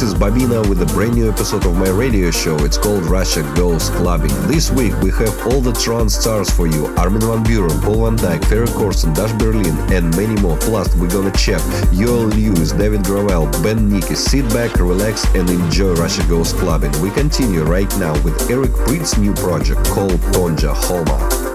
This is Bobina with a brand new episode of my radio show. It's called Russia Goes Clubbing. This week we have all the trance stars for you. Armin van Buuren, Paul van Dyk, Ferry Corsten, Dash Berlin and many more. Plus we're gonna check Yoel Lewis, David Gravell, Ben Nicky. Sit back, relax and enjoy Russia Goes Clubbing. We continue right now with Eric Prydz' new project called Tonja Holma.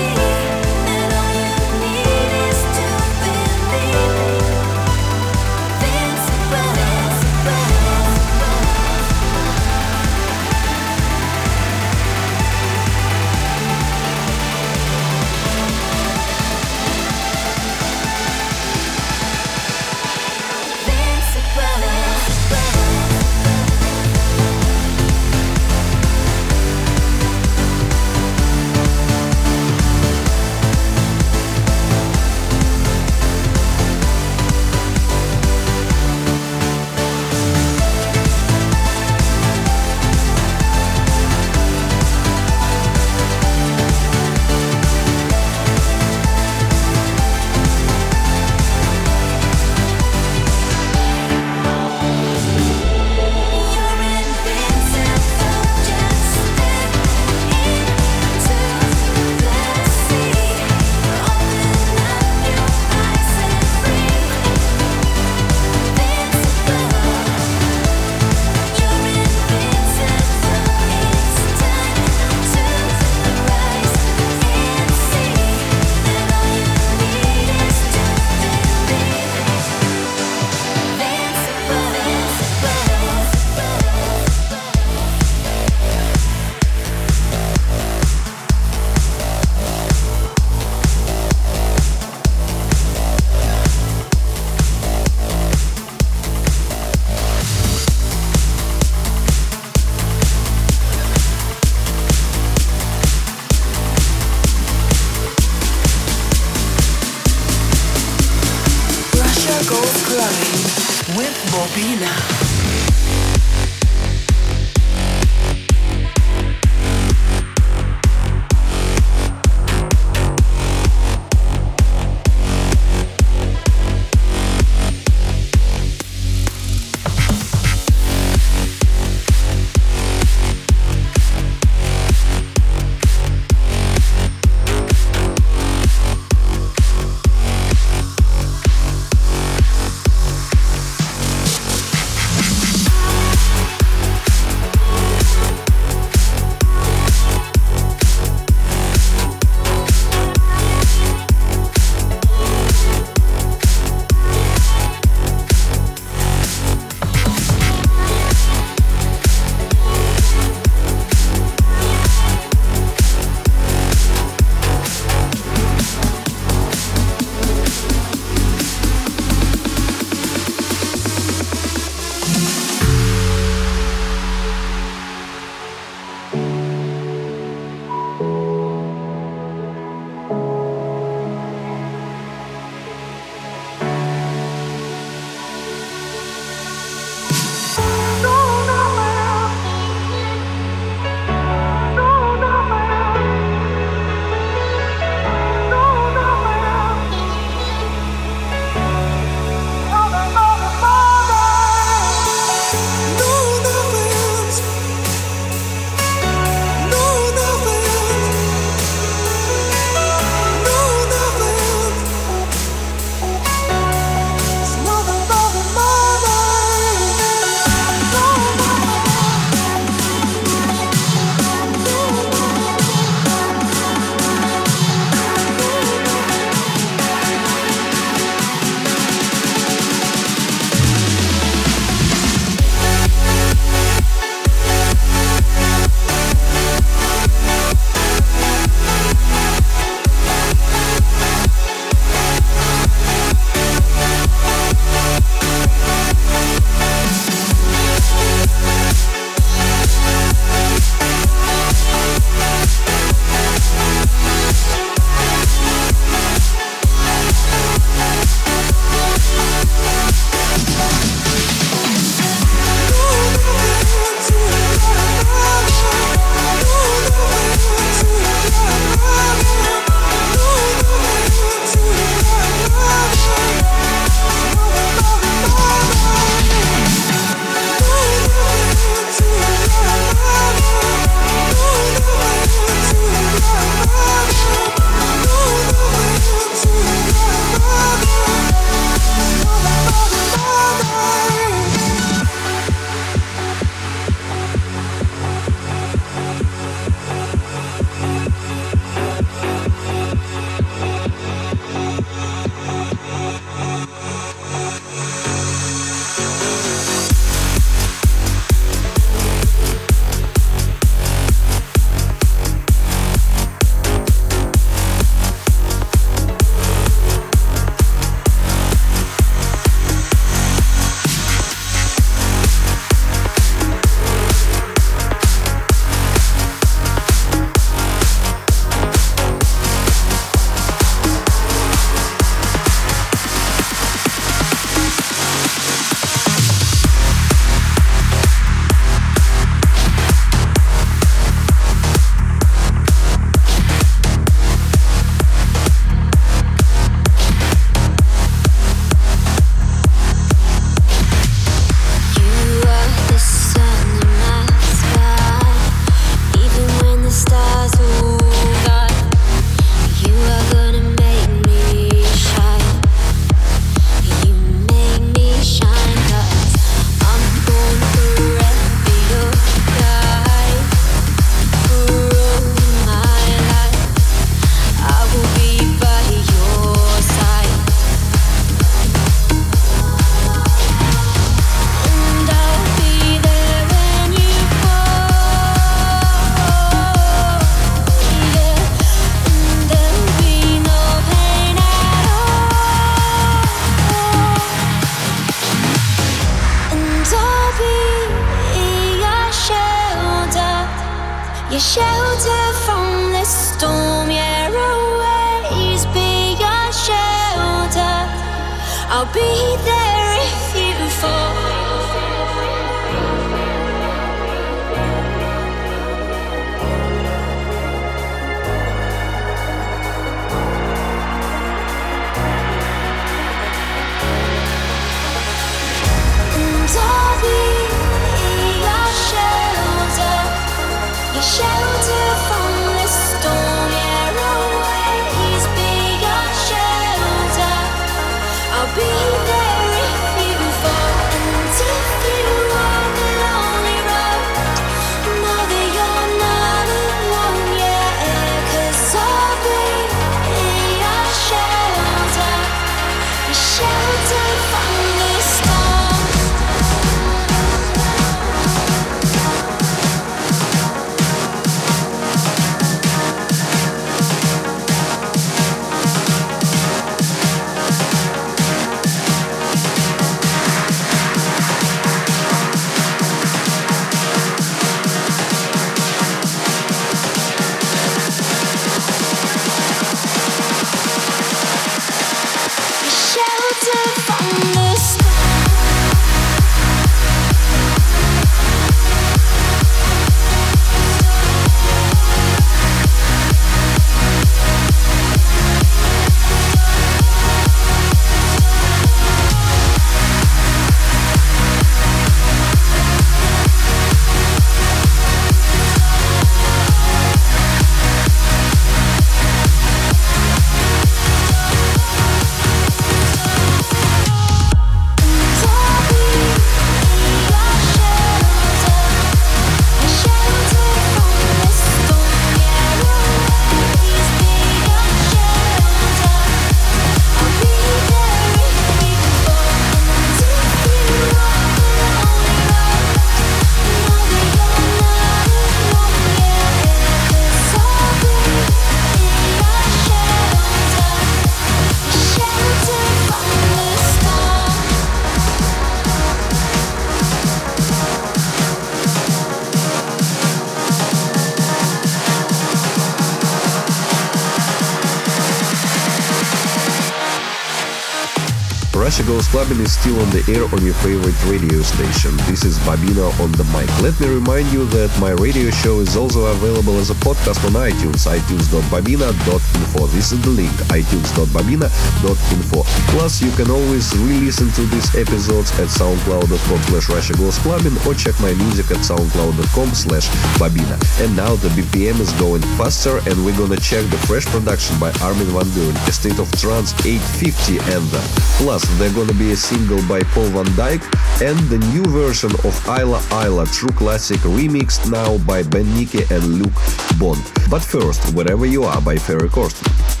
Goes Clubbing is still on the air on your favorite radio station. This is Bobina on the mic. Let me remind you that my radio show is also available as a podcast on iTunes, itunes.bobina.info. This is the link, itunes.bobina.info. Plus, you can always re-listen to these episodes at soundcloud.com slash Russia Goes Clubbing or check my music at soundcloud.com slash Bobina. And now the BPM is going faster and we're gonna check the fresh production by Armin van Buuren, A State of Trance 850 and the plus there's gonna be a single by Paul van Dyk and the new version of Ayla Ayla, true classic remixed now by Ben Nicky and Luke Bond. But first, Wherever You Are by Ferry Corsten.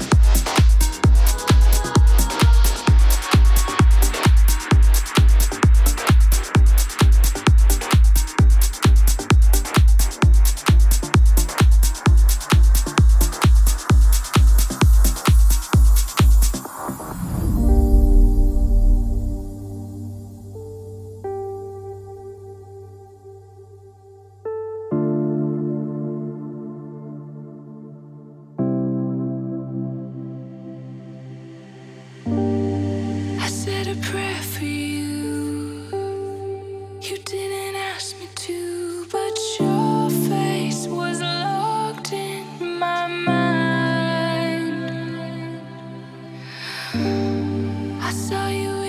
I saw you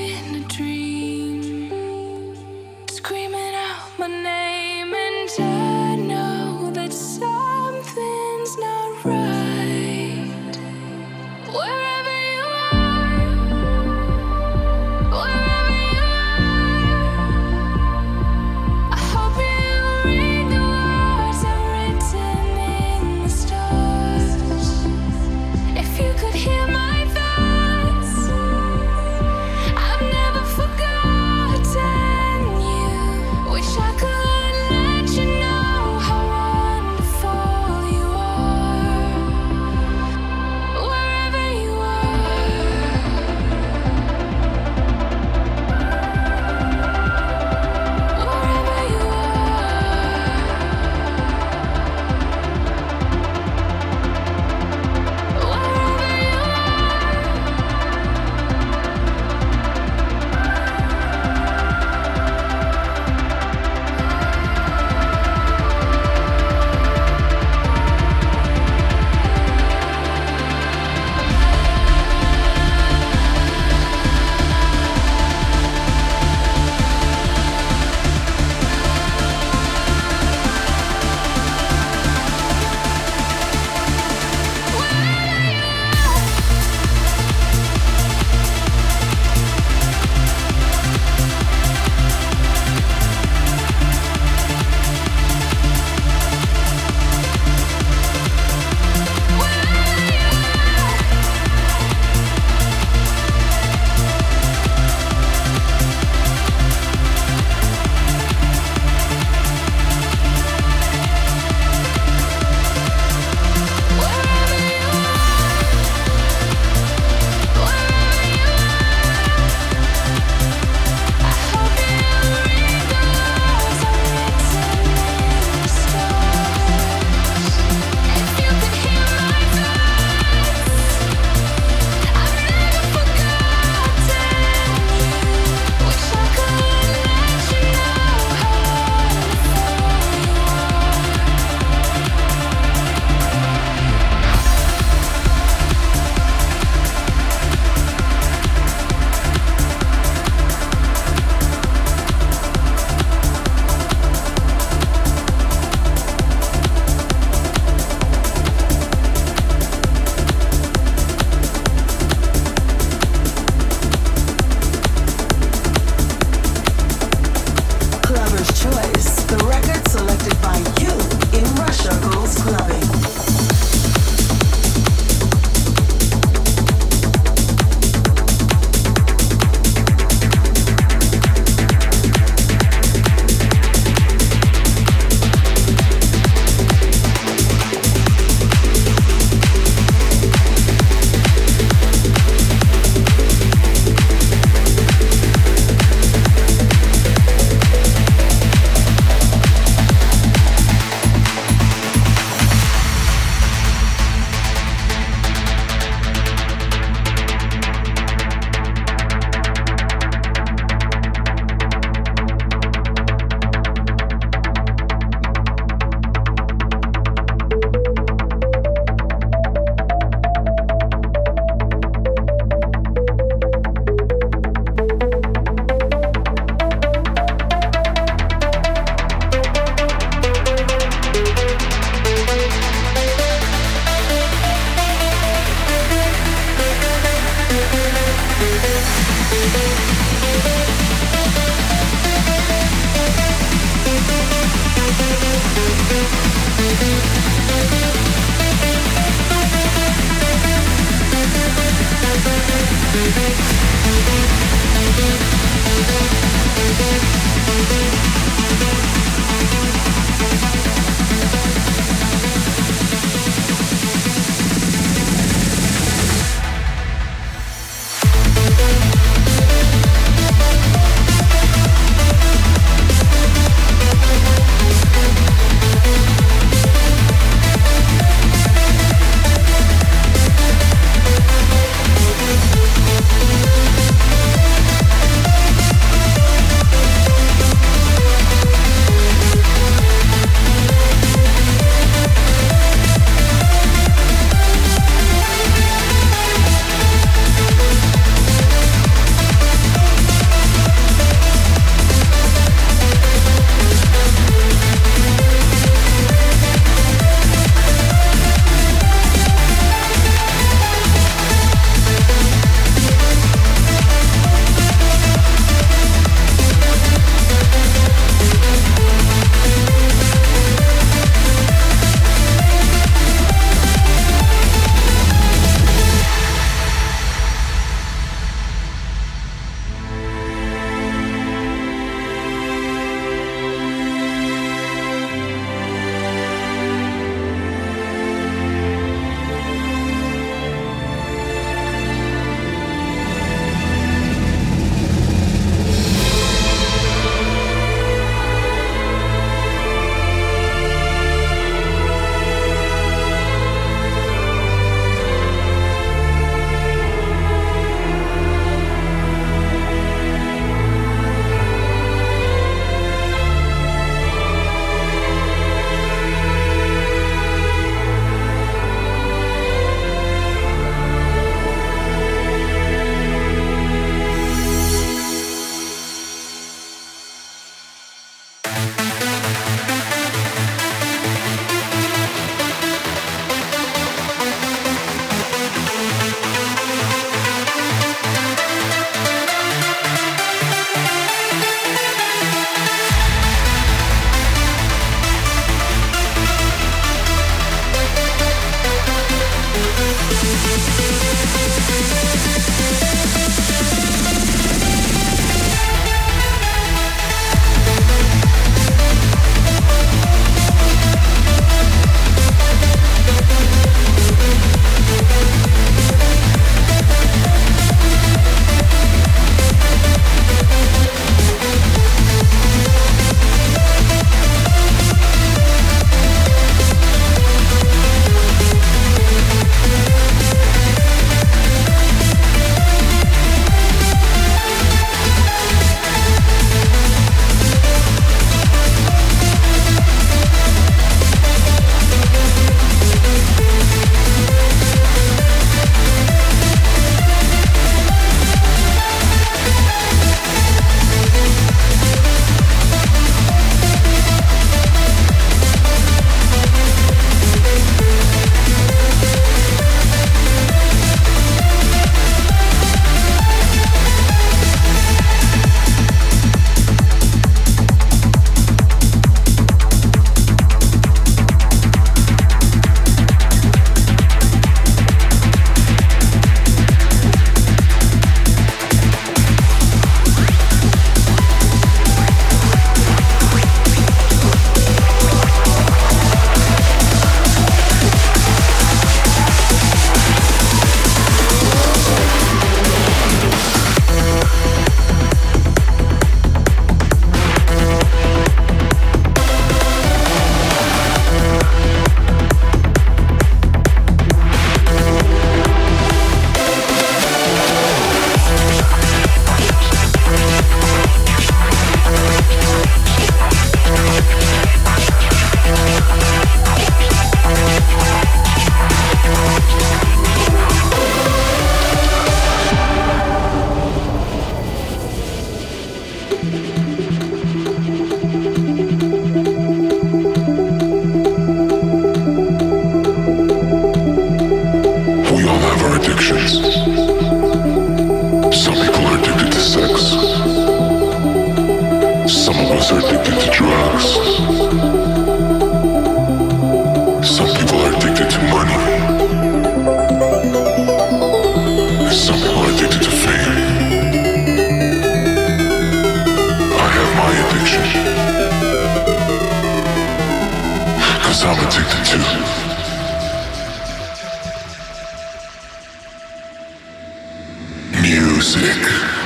music.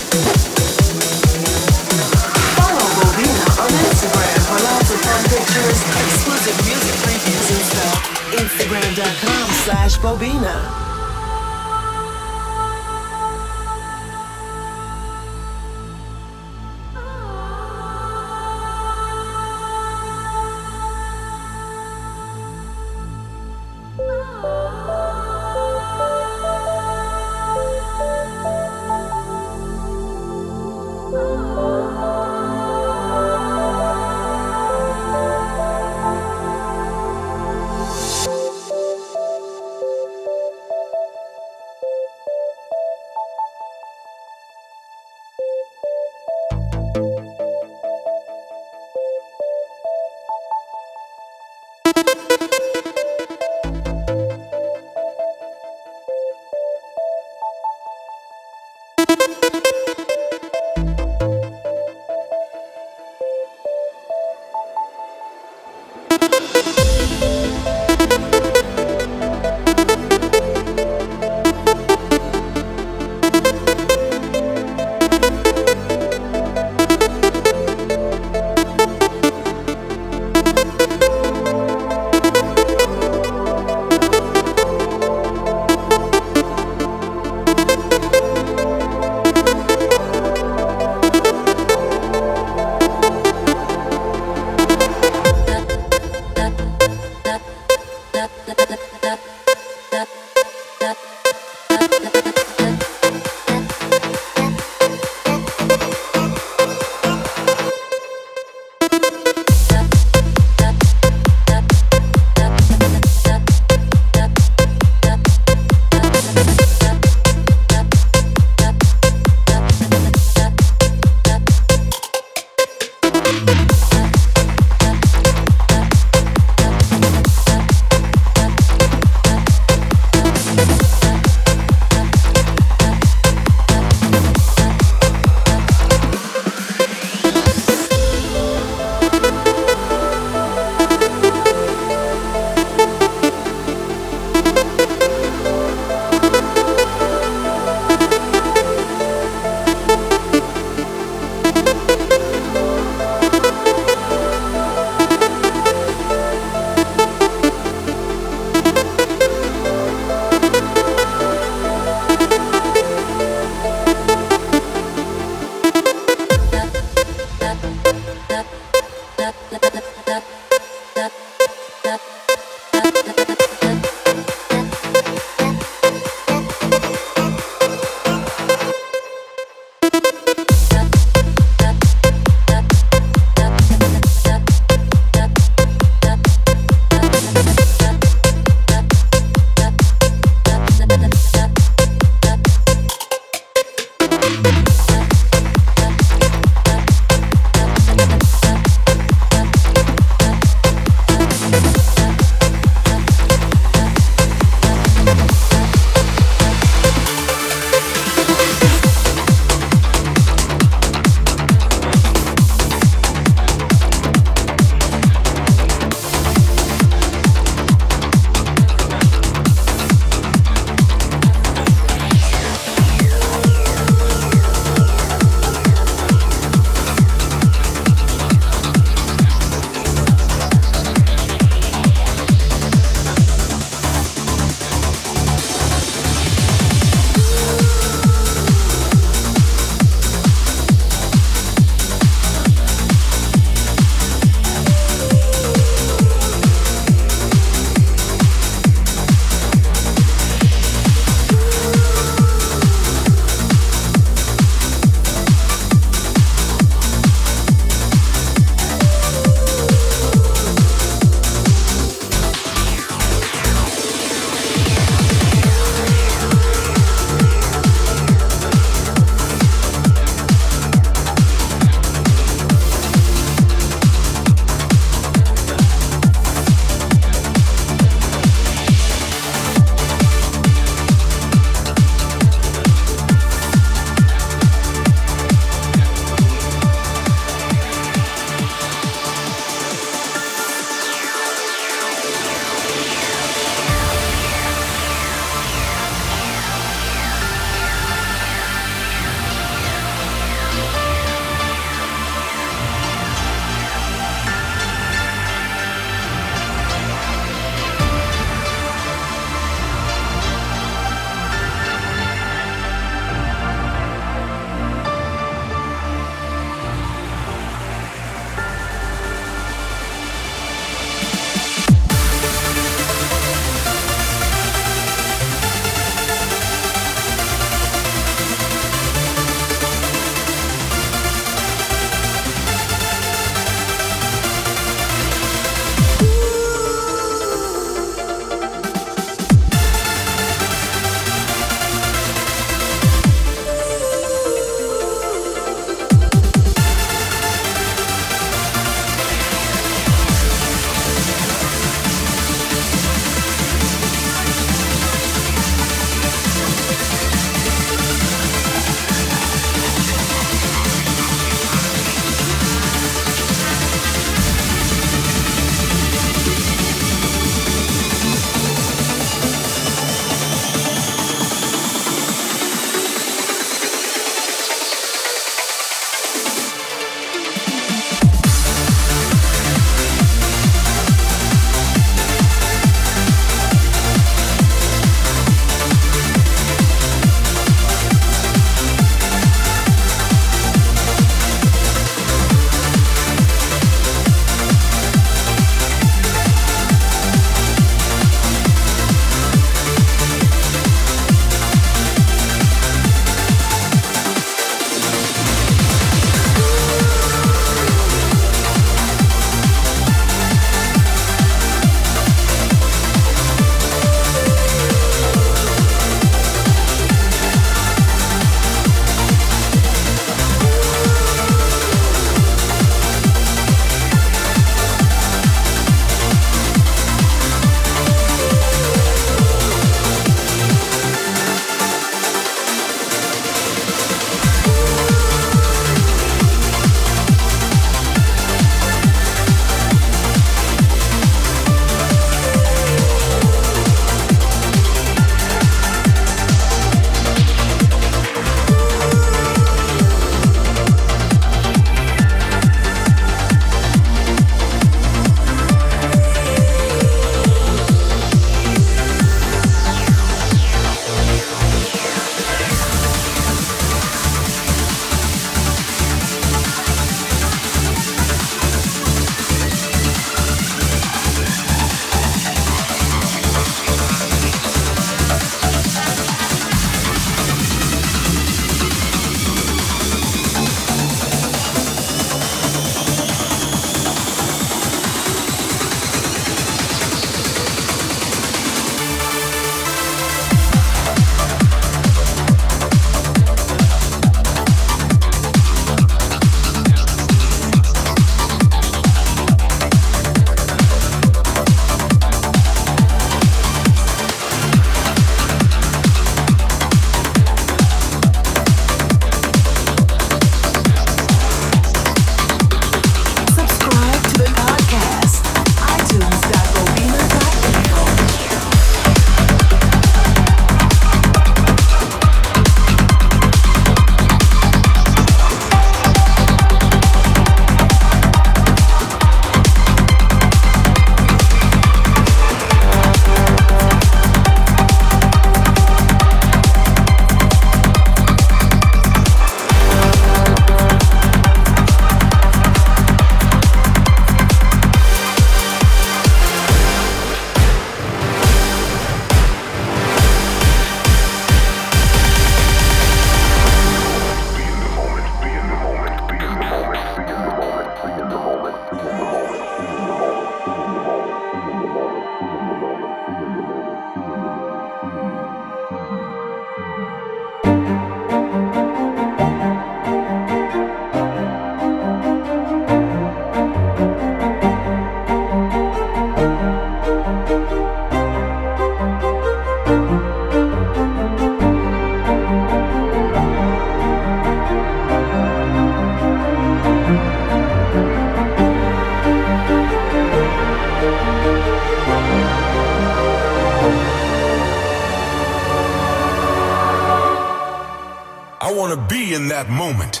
Want to be in that moment.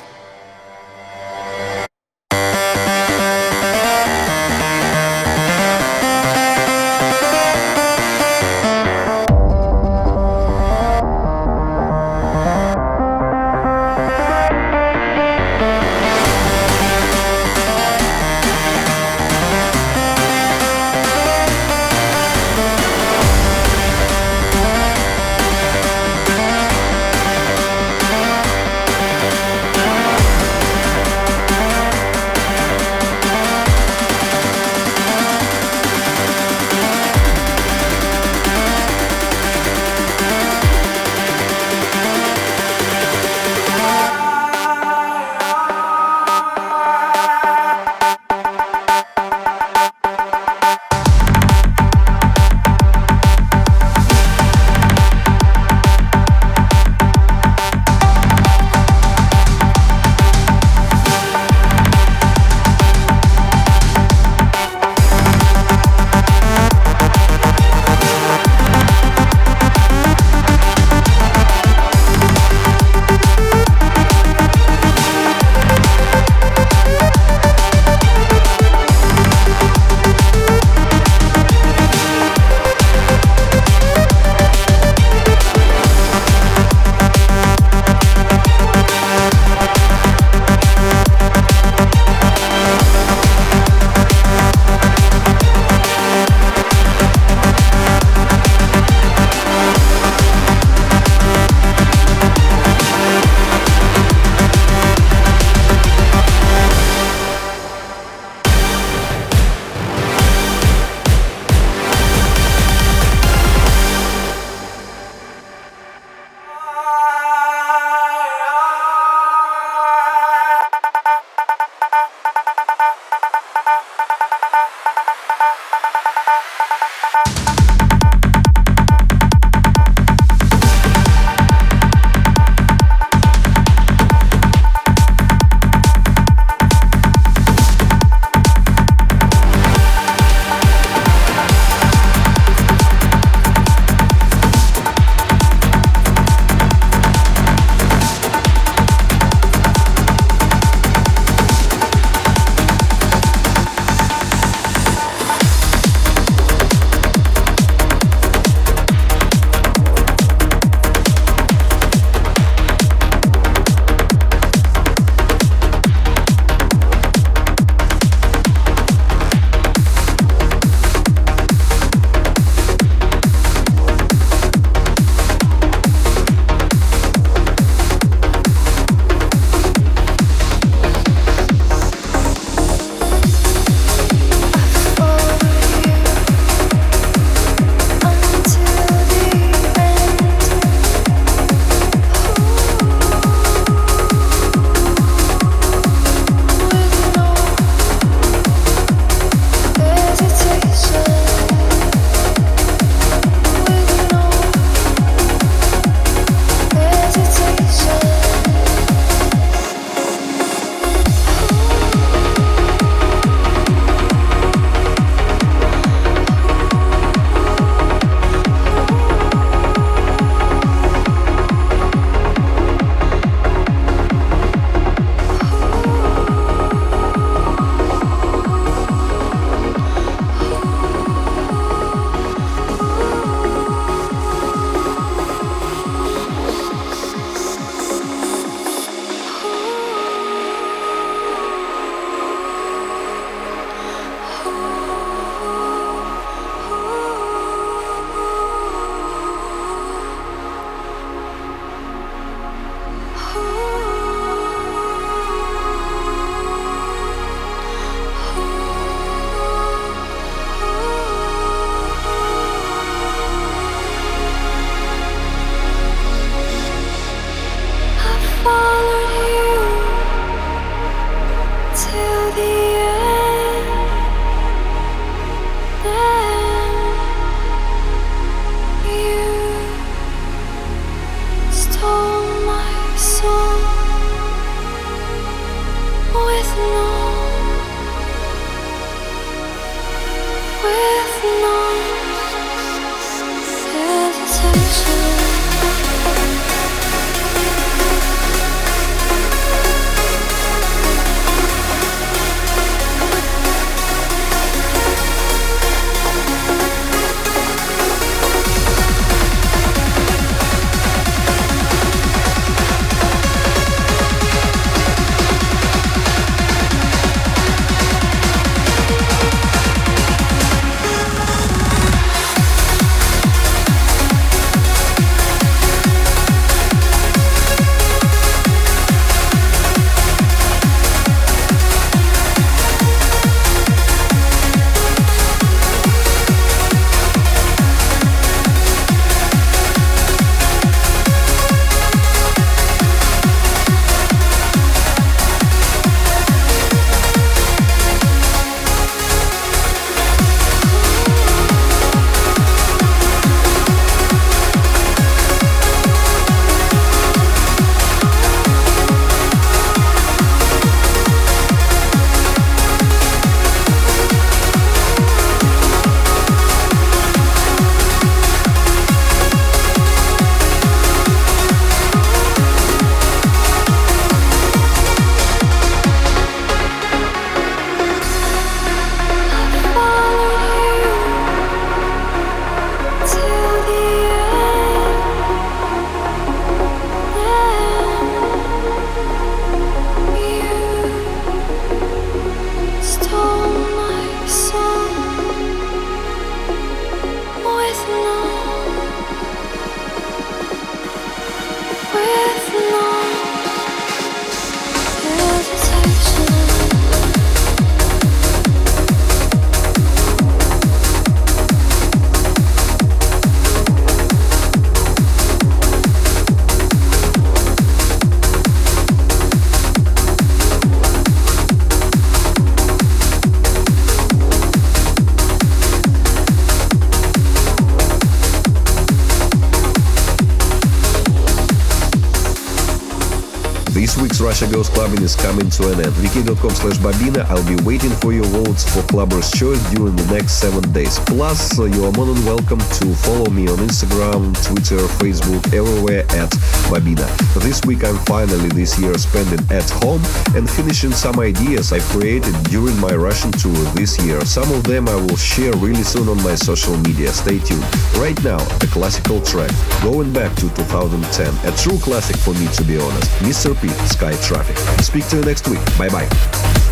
This week's Is coming to an end. vk.com slash Bobina. I'll be waiting for your votes for Clubber's Choice during the next seven days. Plus, uh, you are more than welcome to follow me on Instagram, Twitter, Facebook, everywhere at Bobina. This week I'm finally this year spending at home and finishing some ideas I created during my Russian tour this year. Some of them I will share really soon on my social media. Stay tuned. Right now, a classical track, going back to 2010, a true classic for me to be honest. Mr. P, Sky Traffic. Speak to you next week. Bye bye.